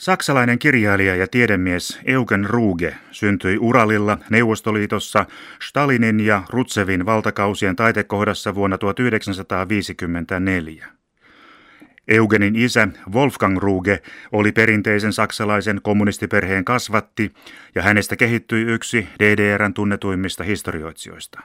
Saksalainen kirjailija ja tiedemies Eugen Ruge syntyi Uralilla Neuvostoliitossa Stalinin ja Rutsevin valtakausien taitekohdassa vuonna 1954. Eugenin isä Wolfgang Ruge oli perinteisen saksalaisen kommunistiperheen kasvatti ja hänestä kehittyi yksi DDRn tunnetuimmista historioitsijoista.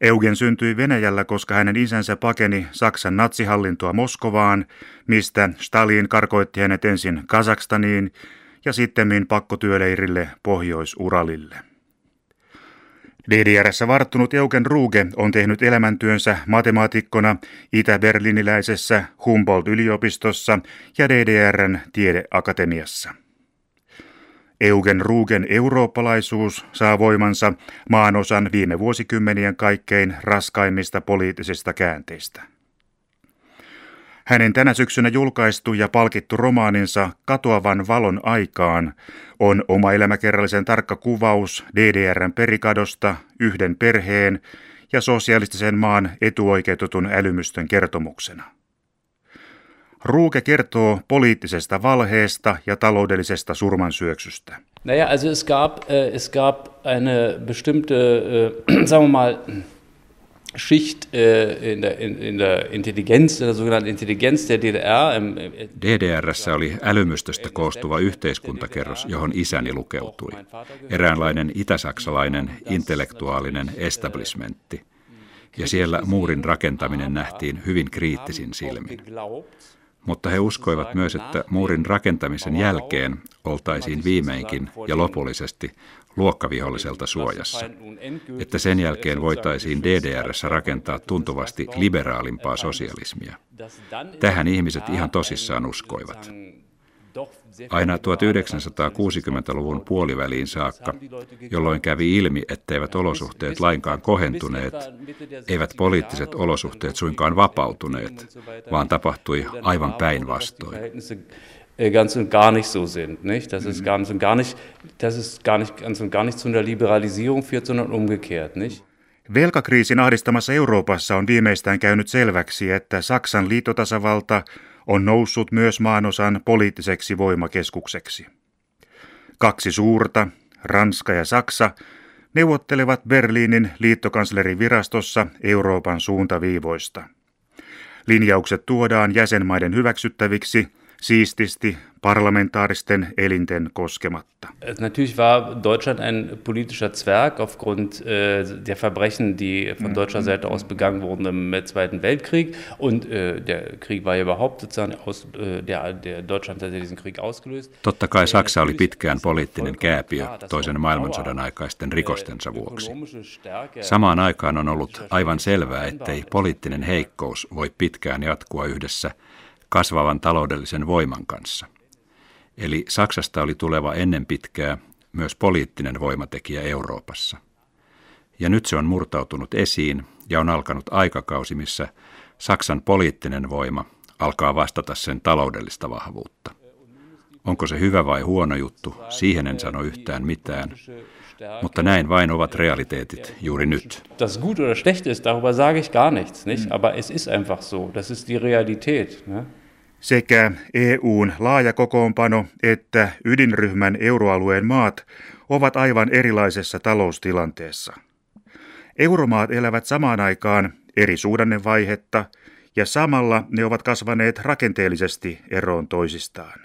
Eugen syntyi Venäjällä, koska hänen isänsä pakeni Saksan natsihallintoa Moskovaan, mistä Stalin karkoitti hänet ensin Kazakstaniin ja sitten pakkotyöleirille Pohjois-Uralille. DDRssä varttunut Eugen Ruge on tehnyt elämäntyönsä matemaatikkona Itä-Berliniläisessä Humboldt-yliopistossa ja DDRn tiedeakatemiassa. Eugen Rugen eurooppalaisuus saa voimansa maanosan viime vuosikymmenien kaikkein raskaimmista poliittisista käänteistä. Hänen tänä syksynä julkaistu ja palkittu romaaninsa Katoavan valon aikaan on oma elämäkerrallisen tarkka kuvaus DDRn perikadosta, yhden perheen ja sosialistisen maan etuoikeutetun älymystön kertomuksena. Ruuke kertoo poliittisesta valheesta ja taloudellisesta surmansyöksystä. Naja, also es gab, äh, es gab eine bestimmte, äh, sagen wir mal, Schicht äh, in, der, in, in der Intelligenz, der sogenannten Intelligenz der DDR. DDRssä oli älymystöstä koostuva yhteiskuntakerros, johon isäni lukeutui. Eräänlainen itäsaksalainen intellektuaalinen establishmentti. Ja siellä muurin rakentaminen nähtiin hyvin kriittisin silmin. Mutta he uskoivat myös, että muurin rakentamisen jälkeen oltaisiin viimeinkin ja lopullisesti luokkaviholliselta suojassa, että sen jälkeen voitaisiin DDRssä rakentaa tuntuvasti liberaalimpaa sosialismia. Tähän ihmiset ihan tosissaan uskoivat. Aina 1960-luvun puoliväliin saakka, jolloin kävi ilmi, etteivät olosuhteet lainkaan kohentuneet, eivät poliittiset olosuhteet suinkaan vapautuneet, vaan tapahtui aivan päinvastoin. ganz und gar nicht so sind, nicht? Dass es ganz und gar nicht, dass es gar nicht ganz und gar nicht zu einer Liberalisierung führt, sondern umgekehrt, nicht? Velkakriisin ahdistamassa Euroopassa on viimeistään käynyt selväksi, että Saksan liitotasavalta on noussut myös maanosan poliittiseksi voimakeskukseksi. Kaksi suurta, Ranska ja Saksa, neuvottelevat Berliinin liittokanslerin virastossa Euroopan suuntaviivoista. Linjaukset tuodaan jäsenmaiden hyväksyttäviksi siististi parlamentaaristen elinten koskematta. Natürlich war Deutschland ein politischer Zwerg aufgrund äh, der Verbrechen, die von deutscher Seite aus begangen wurden im Zweiten Weltkrieg. Und äh, der Krieg war ja überhaupt sozusagen aus, äh, der, der Deutschland hat diesen Krieg ausgelöst. Totta kai Saksa oli pitkään poliittinen kääpiö toisen maailmansodan aikaisten rikostensa vuoksi. Samaan aikaan on ollut aivan selvää, ettei poliittinen heikkous voi pitkään jatkua yhdessä kasvavan taloudellisen voiman kanssa. Eli Saksasta oli tuleva ennen pitkää myös poliittinen voimatekijä Euroopassa. Ja nyt se on murtautunut esiin ja on alkanut aikakausi, missä Saksan poliittinen voima alkaa vastata sen taloudellista vahvuutta. Onko se hyvä vai huono juttu, siihen en sano yhtään mitään, mutta näin vain ovat realiteetit juuri nyt. Das gut oder schlecht ist, darüber sage ich gar nichts, nicht? aber es ist einfach so, das ist die Realität. Ne? Sekä EUn laaja kokoonpano että ydinryhmän euroalueen maat ovat aivan erilaisessa taloustilanteessa. Euromaat elävät samaan aikaan eri suhdannevaihetta ja samalla ne ovat kasvaneet rakenteellisesti eroon toisistaan.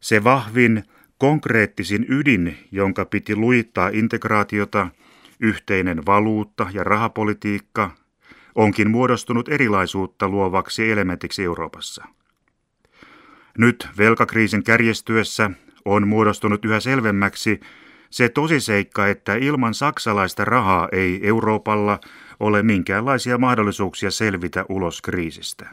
Se vahvin, konkreettisin ydin, jonka piti luittaa integraatiota, yhteinen valuutta ja rahapolitiikka – onkin muodostunut erilaisuutta luovaksi elementiksi Euroopassa. Nyt velkakriisin kärjestyessä on muodostunut yhä selvemmäksi se tosiseikka, että ilman saksalaista rahaa ei Euroopalla ole minkäänlaisia mahdollisuuksia selvitä ulos kriisistä.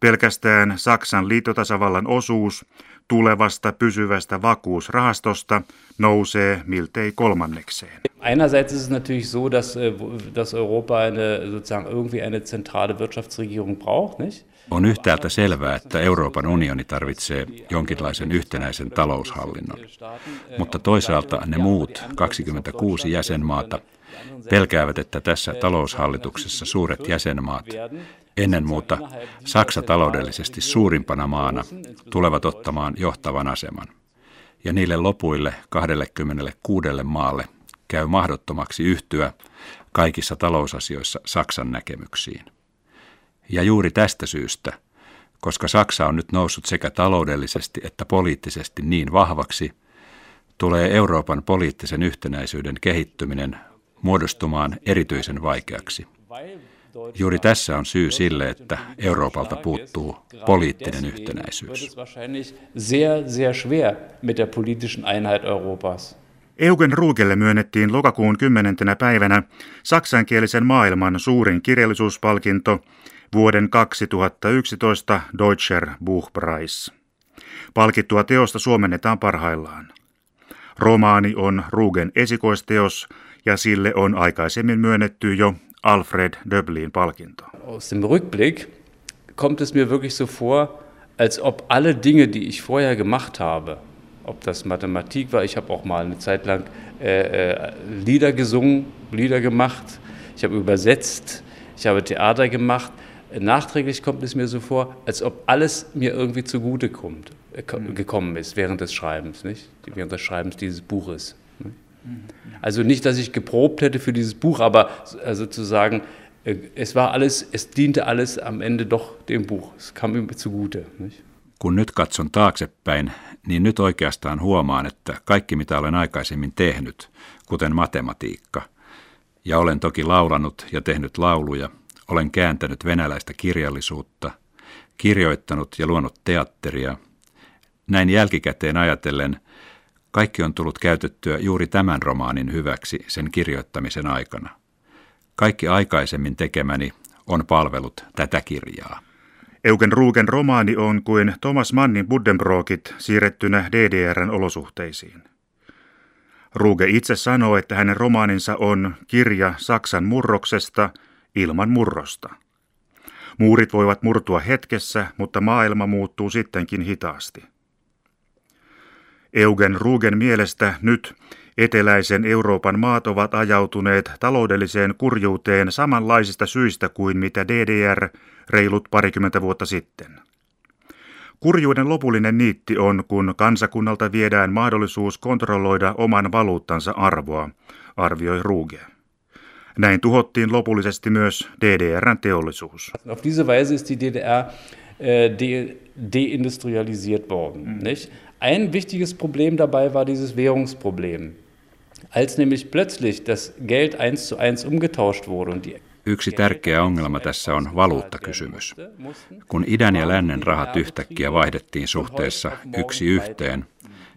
Pelkästään Saksan liittotasavallan osuus tulevasta pysyvästä vakuusrahastosta nousee miltei kolmannekseen. Einerseits ist es natürlich so, dass, äh, dass Europa eine, sozusagen irgendwie eine zentrale Wirtschaftsregierung braucht, nicht? On yhtäältä selvää, että Euroopan unioni tarvitsee jonkinlaisen yhtenäisen taloushallinnon, mutta toisaalta ne muut 26 jäsenmaata pelkäävät, että tässä taloushallituksessa suuret jäsenmaat, ennen muuta Saksa taloudellisesti suurimpana maana, tulevat ottamaan johtavan aseman. Ja niille lopuille 26 maalle käy mahdottomaksi yhtyä kaikissa talousasioissa Saksan näkemyksiin. Ja juuri tästä syystä, koska Saksa on nyt noussut sekä taloudellisesti että poliittisesti niin vahvaksi, tulee Euroopan poliittisen yhtenäisyyden kehittyminen muodostumaan erityisen vaikeaksi. Juuri tässä on syy sille, että Euroopalta puuttuu poliittinen yhtenäisyys. Eugen Ruugelle myönnettiin lokakuun 10. päivänä saksankielisen maailman suurin kirjallisuuspalkinto vuoden 2011 Deutscher Buchpreis. Palkittua teosta suomennetaan parhaillaan. Romaani on Rugen esikoisteos ja sille on aikaisemmin myönnetty jo Alfred Döblin Palkinto. Aus dem Rückblick kommt es mir wirklich so vor, als ob alle Dinge, die ich vorher gemacht habe, ob das Mathematik war, ich habe auch mal eine Zeit lang äh, äh, Lieder gesungen, Lieder gemacht, ich habe übersetzt, ich habe Theater gemacht. Nachträglich kommt es mir so vor, als ob alles mir irgendwie zugute kommt, äh, mhm. gekommen ist während des Schreibens, nicht? während des Schreibens dieses Buches. Also nicht, dass ich geprobt hätte für dieses Buch, aber sozusagen, äh, es war alles, es diente alles am Ende doch dem Buch. Es kam ihm zugute. Nicht? Kun nyt katson taaksepäin, niin nyt oikeastaan huomaan, että kaikki mitä olen aikaisemmin tehnyt, kuten matematiikka, ja olen toki laulanut ja tehnyt lauluja, olen kääntänyt venäläistä kirjallisuutta, kirjoittanut ja luonut teatteria. Näin jälkikäteen ajatellen kaikki on tullut käytettyä juuri tämän romaanin hyväksi sen kirjoittamisen aikana. Kaikki aikaisemmin tekemäni on palvelut tätä kirjaa. Eugen Rugen romaani on kuin Thomas Mannin Buddenbrokit siirrettynä DDRn olosuhteisiin. Ruge itse sanoo, että hänen romaaninsa on kirja Saksan murroksesta ilman murrosta. Muurit voivat murtua hetkessä, mutta maailma muuttuu sittenkin hitaasti. Eugen Rugen mielestä nyt eteläisen Euroopan maat ovat ajautuneet taloudelliseen kurjuuteen samanlaisista syistä kuin mitä DDR reilut parikymmentä vuotta sitten. Kurjuuden lopullinen niitti on, kun kansakunnalta viedään mahdollisuus kontrolloida oman valuuttansa arvoa, arvioi Ruge. Näin tuhottiin lopullisesti myös DDRn teollisuus. Auf diese Weise ist die DDR äh, deindustrialisiert worden. Mm. Nicht? Ein wichtiges Problem dabei war dieses Währungsproblem. Als nämlich plötzlich das Geld eins zu eins umgetauscht wurde und die Yksi tärkeä ongelma tässä on valuuttakysymys. Kun idän ja lännen rahat yhtäkkiä vaihdettiin suhteessa yksi yhteen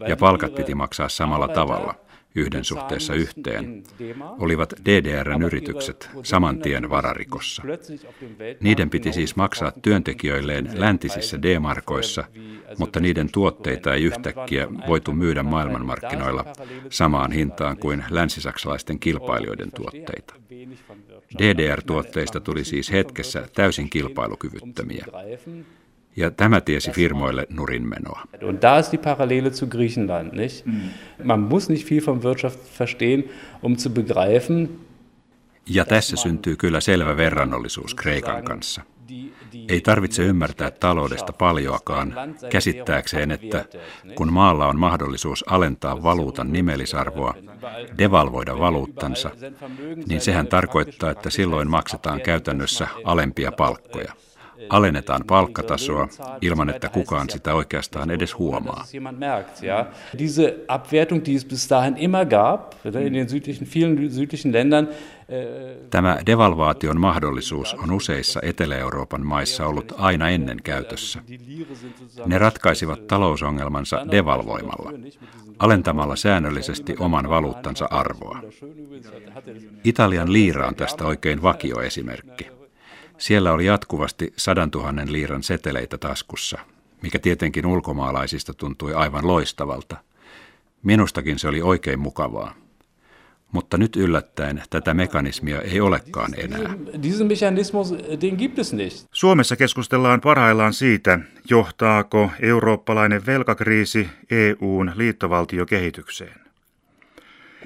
ja palkat piti maksaa samalla tavalla – yhden suhteessa yhteen, olivat DDRn yritykset saman tien vararikossa. Niiden piti siis maksaa työntekijöilleen läntisissä D-markoissa, mutta niiden tuotteita ei yhtäkkiä voitu myydä maailmanmarkkinoilla samaan hintaan kuin länsisaksalaisten kilpailijoiden tuotteita. DDR-tuotteista tuli siis hetkessä täysin kilpailukyvyttömiä. Ja tämä tiesi firmoille nurinmenoa. Und da ist die Parallele zu Griechenland, nicht? Man muss nicht viel von Wirtschaft verstehen, um zu begreifen. Ja tässä syntyy kyllä selvä verrannollisuus Kreikan kanssa. Ei tarvitse ymmärtää taloudesta paljoakaan käsittääkseen, että kun maalla on mahdollisuus alentaa valuutan nimellisarvoa, devalvoida valuuttansa, niin sehän tarkoittaa, että silloin maksetaan käytännössä alempia palkkoja alennetaan palkkatasoa ilman, että kukaan sitä oikeastaan edes huomaa. Äh, Tämä devalvaation mahdollisuus on useissa Etelä-Euroopan maissa ollut aina ennen käytössä. Ne ratkaisivat talousongelmansa devalvoimalla, alentamalla säännöllisesti oman valuuttansa arvoa. Italian liira on tästä oikein vakioesimerkki. Siellä oli jatkuvasti sadan tuhannen liiran seteleitä taskussa, mikä tietenkin ulkomaalaisista tuntui aivan loistavalta. Minustakin se oli oikein mukavaa. Mutta nyt yllättäen tätä mekanismia ei olekaan enää. Suomessa keskustellaan parhaillaan siitä, johtaako eurooppalainen velkakriisi EUn liittovaltiokehitykseen.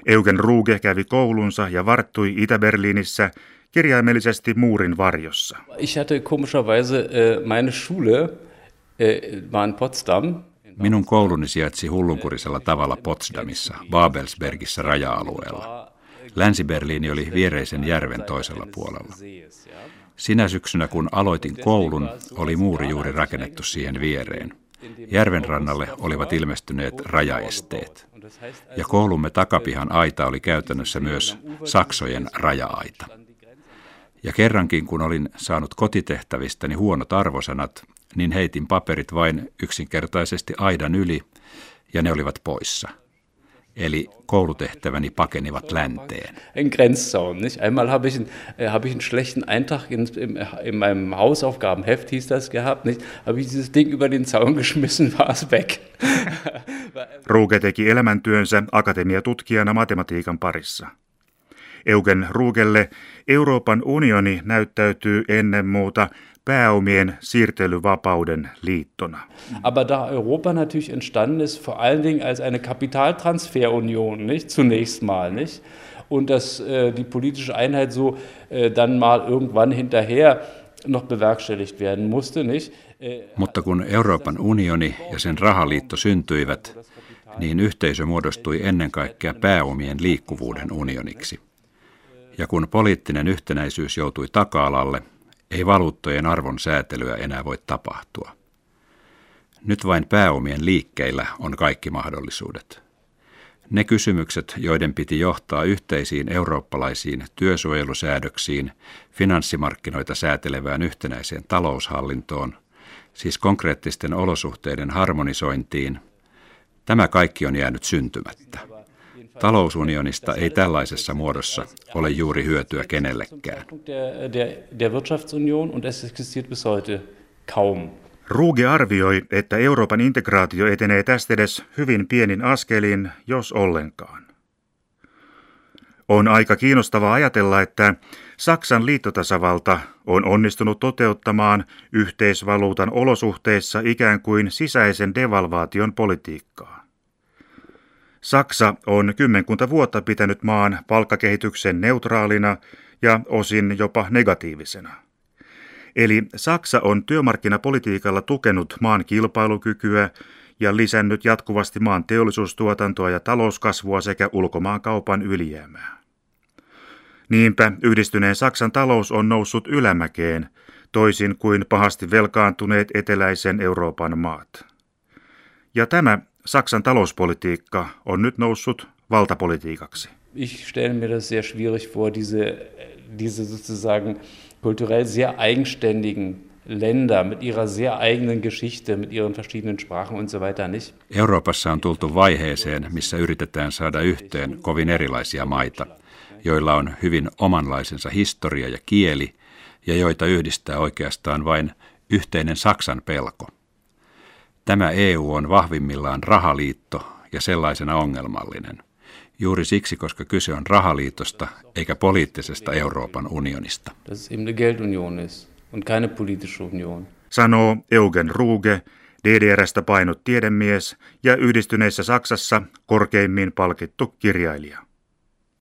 Eugen Ruge kävi koulunsa ja varttui Itä-Berliinissä kirjaimellisesti muurin varjossa. Ich hatte komischerweise äh, meine Schule äh, war in Potsdam. Minun kouluni sijaitsi hullunkurisella tavalla Potsdamissa, Babelsbergissä raja-alueella. Länsi-Berliini oli viereisen järven toisella puolella. Sinä syksynä, kun aloitin koulun, oli muuri juuri rakennettu siihen viereen. Järven rannalle olivat ilmestyneet rajaesteet. Ja koulumme takapihan aita oli käytännössä myös Saksojen raja-aita. Ja kerrankin, kun olin saanut kotitehtävistäni huonot arvosanat, niin heitin paperit vain yksinkertaisesti aidan yli, ja ne olivat poissa – Eli koulutehtäväni pakenivat länteen. Ein Grenzzaun. Nicht? Einmal habe ich, äh, hab ich einen schlechten Eintrag in, in, in meinem Hausaufgabenheft, hieß das gehabt. Nicht? Habe ich dieses Ding über den Zaun geschmissen, war es weg. Ruge teki elämäntyönsä akatemiatutkijana matematiikan parissa. Eugen Rugelle Euroopan unioni näyttäytyy ennen muuta pääomien siirtelyvapauden liittona. Aber da Europa natürlich entstanden ist, vor allen Dingen als eine Kapitaltransferunion, nicht? Zunächst mal, nicht? Und dass äh, die politische Einheit so äh, dann mal irgendwann hinterher noch bewerkstelligt werden musste, nicht? Äh, Mutta kun Euroopan unioni ja sen rahaliitto syntyivät, niin yhteisö muodostui ennen kaikkea pääomien liikkuvuuden unioniksi. Ja kun poliittinen yhtenäisyys joutui taka-alalle, ei valuuttojen arvon säätelyä enää voi tapahtua. Nyt vain pääomien liikkeillä on kaikki mahdollisuudet. Ne kysymykset, joiden piti johtaa yhteisiin eurooppalaisiin työsuojelusäädöksiin, finanssimarkkinoita säätelevään yhtenäiseen taloushallintoon, siis konkreettisten olosuhteiden harmonisointiin, tämä kaikki on jäänyt syntymättä. Talousunionista ei tällaisessa muodossa ole juuri hyötyä kenellekään. Ruge arvioi, että Euroopan integraatio etenee tästä edes hyvin pienin askelin, jos ollenkaan. On aika kiinnostavaa ajatella, että Saksan liittotasavalta on onnistunut toteuttamaan yhteisvaluutan olosuhteissa ikään kuin sisäisen devalvaation politiikkaa. Saksa on kymmenkunta vuotta pitänyt maan palkkakehityksen neutraalina ja osin jopa negatiivisena. Eli Saksa on työmarkkinapolitiikalla tukenut maan kilpailukykyä ja lisännyt jatkuvasti maan teollisuustuotantoa ja talouskasvua sekä ulkomaankaupan ylijäämää. Niinpä yhdistyneen Saksan talous on noussut ylämäkeen, toisin kuin pahasti velkaantuneet eteläisen Euroopan maat. Ja tämä Saksan talouspolitiikka on nyt noussut valtapolitiikaksi. Ich stelle mir das sehr schwierig vor, diese, diese sozusagen kulturell sehr eigenständigen Länder mit ihrer sehr eigenen Geschichte, mit ihren verschiedenen Sprachen und so weiter nicht. Euroopassa on tultu vaiheeseen, missä yritetään saada yhteen kovin erilaisia maita, joilla on hyvin omanlaisensa historia ja kieli, ja joita yhdistää oikeastaan vain yhteinen Saksan pelko. Tämä EU on vahvimmillaan rahaliitto ja sellaisena ongelmallinen. Juuri siksi, koska kyse on rahaliitosta eikä poliittisesta Euroopan unionista. Sanoo Eugen Ruge, DDRstä painut tiedemies ja yhdistyneissä Saksassa korkeimmin palkittu kirjailija.